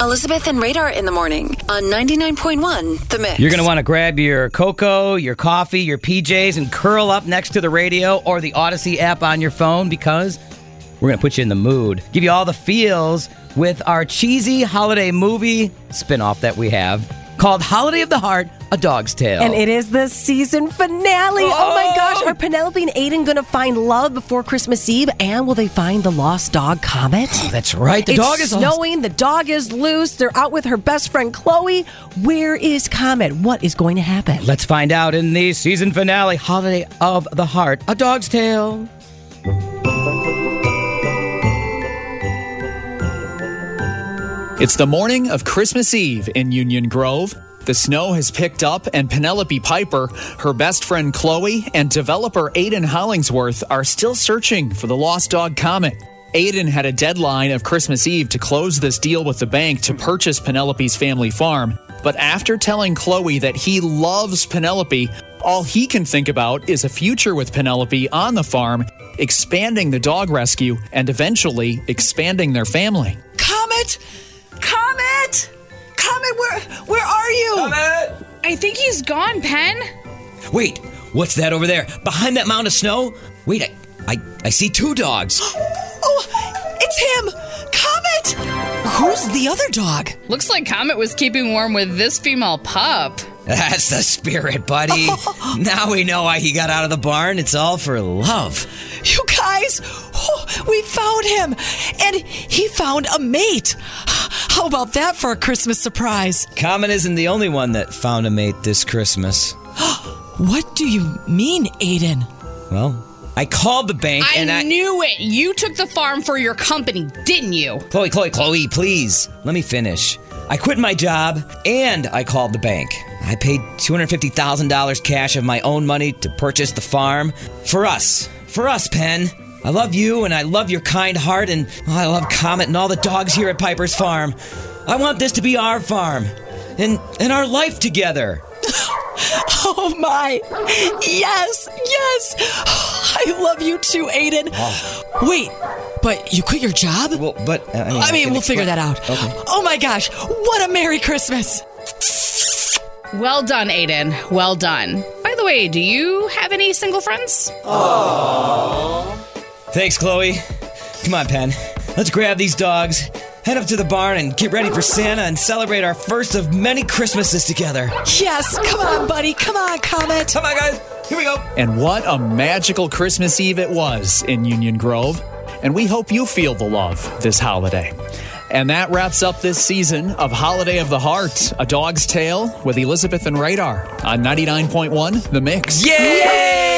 Elizabeth and Radar in the morning on 99.1 The Mix. You're going to want to grab your cocoa, your coffee, your PJs, and curl up next to the radio or the Audacy app on your phone because we're going to put you in the mood. Give you all the feels with our cheesy holiday movie spinoff that we have called Holiday of the Heart A Dog's Tale. And it is the season finale. Oh, oh my gosh. Are Penelope and Aiden going to find love before Christmas Eve? And will they find the lost dog Comet? Oh, that's right. The it's dog is snowing. Lost. The dog is loose. They're out with her best friend Chloe. Where is Comet? What is going to happen? Let's find out in the season finale Holiday of the Heart A Dog's Tale. It's the morning of Christmas Eve in Union Grove. The snow has picked up, and Penelope Piper, her best friend Chloe, and developer Aiden Hollingsworth are still searching for the lost dog Comet. Aiden had a deadline of Christmas Eve to close this deal with the bank to purchase Penelope's family farm. But after telling Chloe that he loves Penelope, all he can think about is a future with Penelope on the farm, expanding the dog rescue, and eventually expanding their family. Comet! Comet, where where are you? Comet! I think he's gone, Pen. Wait, what's that over there? Behind that mound of snow? Wait, I I, I see two dogs. oh, it's him! Comet! Who's the other dog? Looks like Comet was keeping warm with this female pup. That's the spirit, buddy. now we know why he got out of the barn. It's all for love. You guys, oh, we found him, and he found a mate. How about that for a Christmas surprise? Comet isn't the only one that found a mate this Christmas. what do you mean, Aiden? Well, I called the bank I and I knew it. You took the farm for your company, didn't you? Chloe, Chloe, Chloe, please let me finish. I quit my job and I called the bank. I paid $250,000 cash of my own money to purchase the farm for us. For us, Pen. I love you and I love your kind heart and oh, I love Comet and all the dogs here at Piper's Farm. I want this to be our farm and and our life together. Oh my. Yes, yes. I love you too, Aiden. Oh. Wait, but you quit your job? Well, but uh, I mean, I mean we'll figure that out. Okay. Oh my gosh, what a Merry Christmas. Well done, Aiden. Well done. By the way, do you have any single friends? Aww. Thanks, Chloe. Come on, Pen. Let's grab these dogs, head up to the barn, and get ready for Santa and celebrate our first of many Christmases together. Yes, come on, buddy. Come on, Comet. Come on, guys. Here we go. And what a magical Christmas Eve it was in Union Grove. And we hope you feel the love this holiday. And that wraps up this season of Holiday of the Heart, A Dog's Tale with Elizabeth and Radar on 99.1 The Mix. Yay! Yay!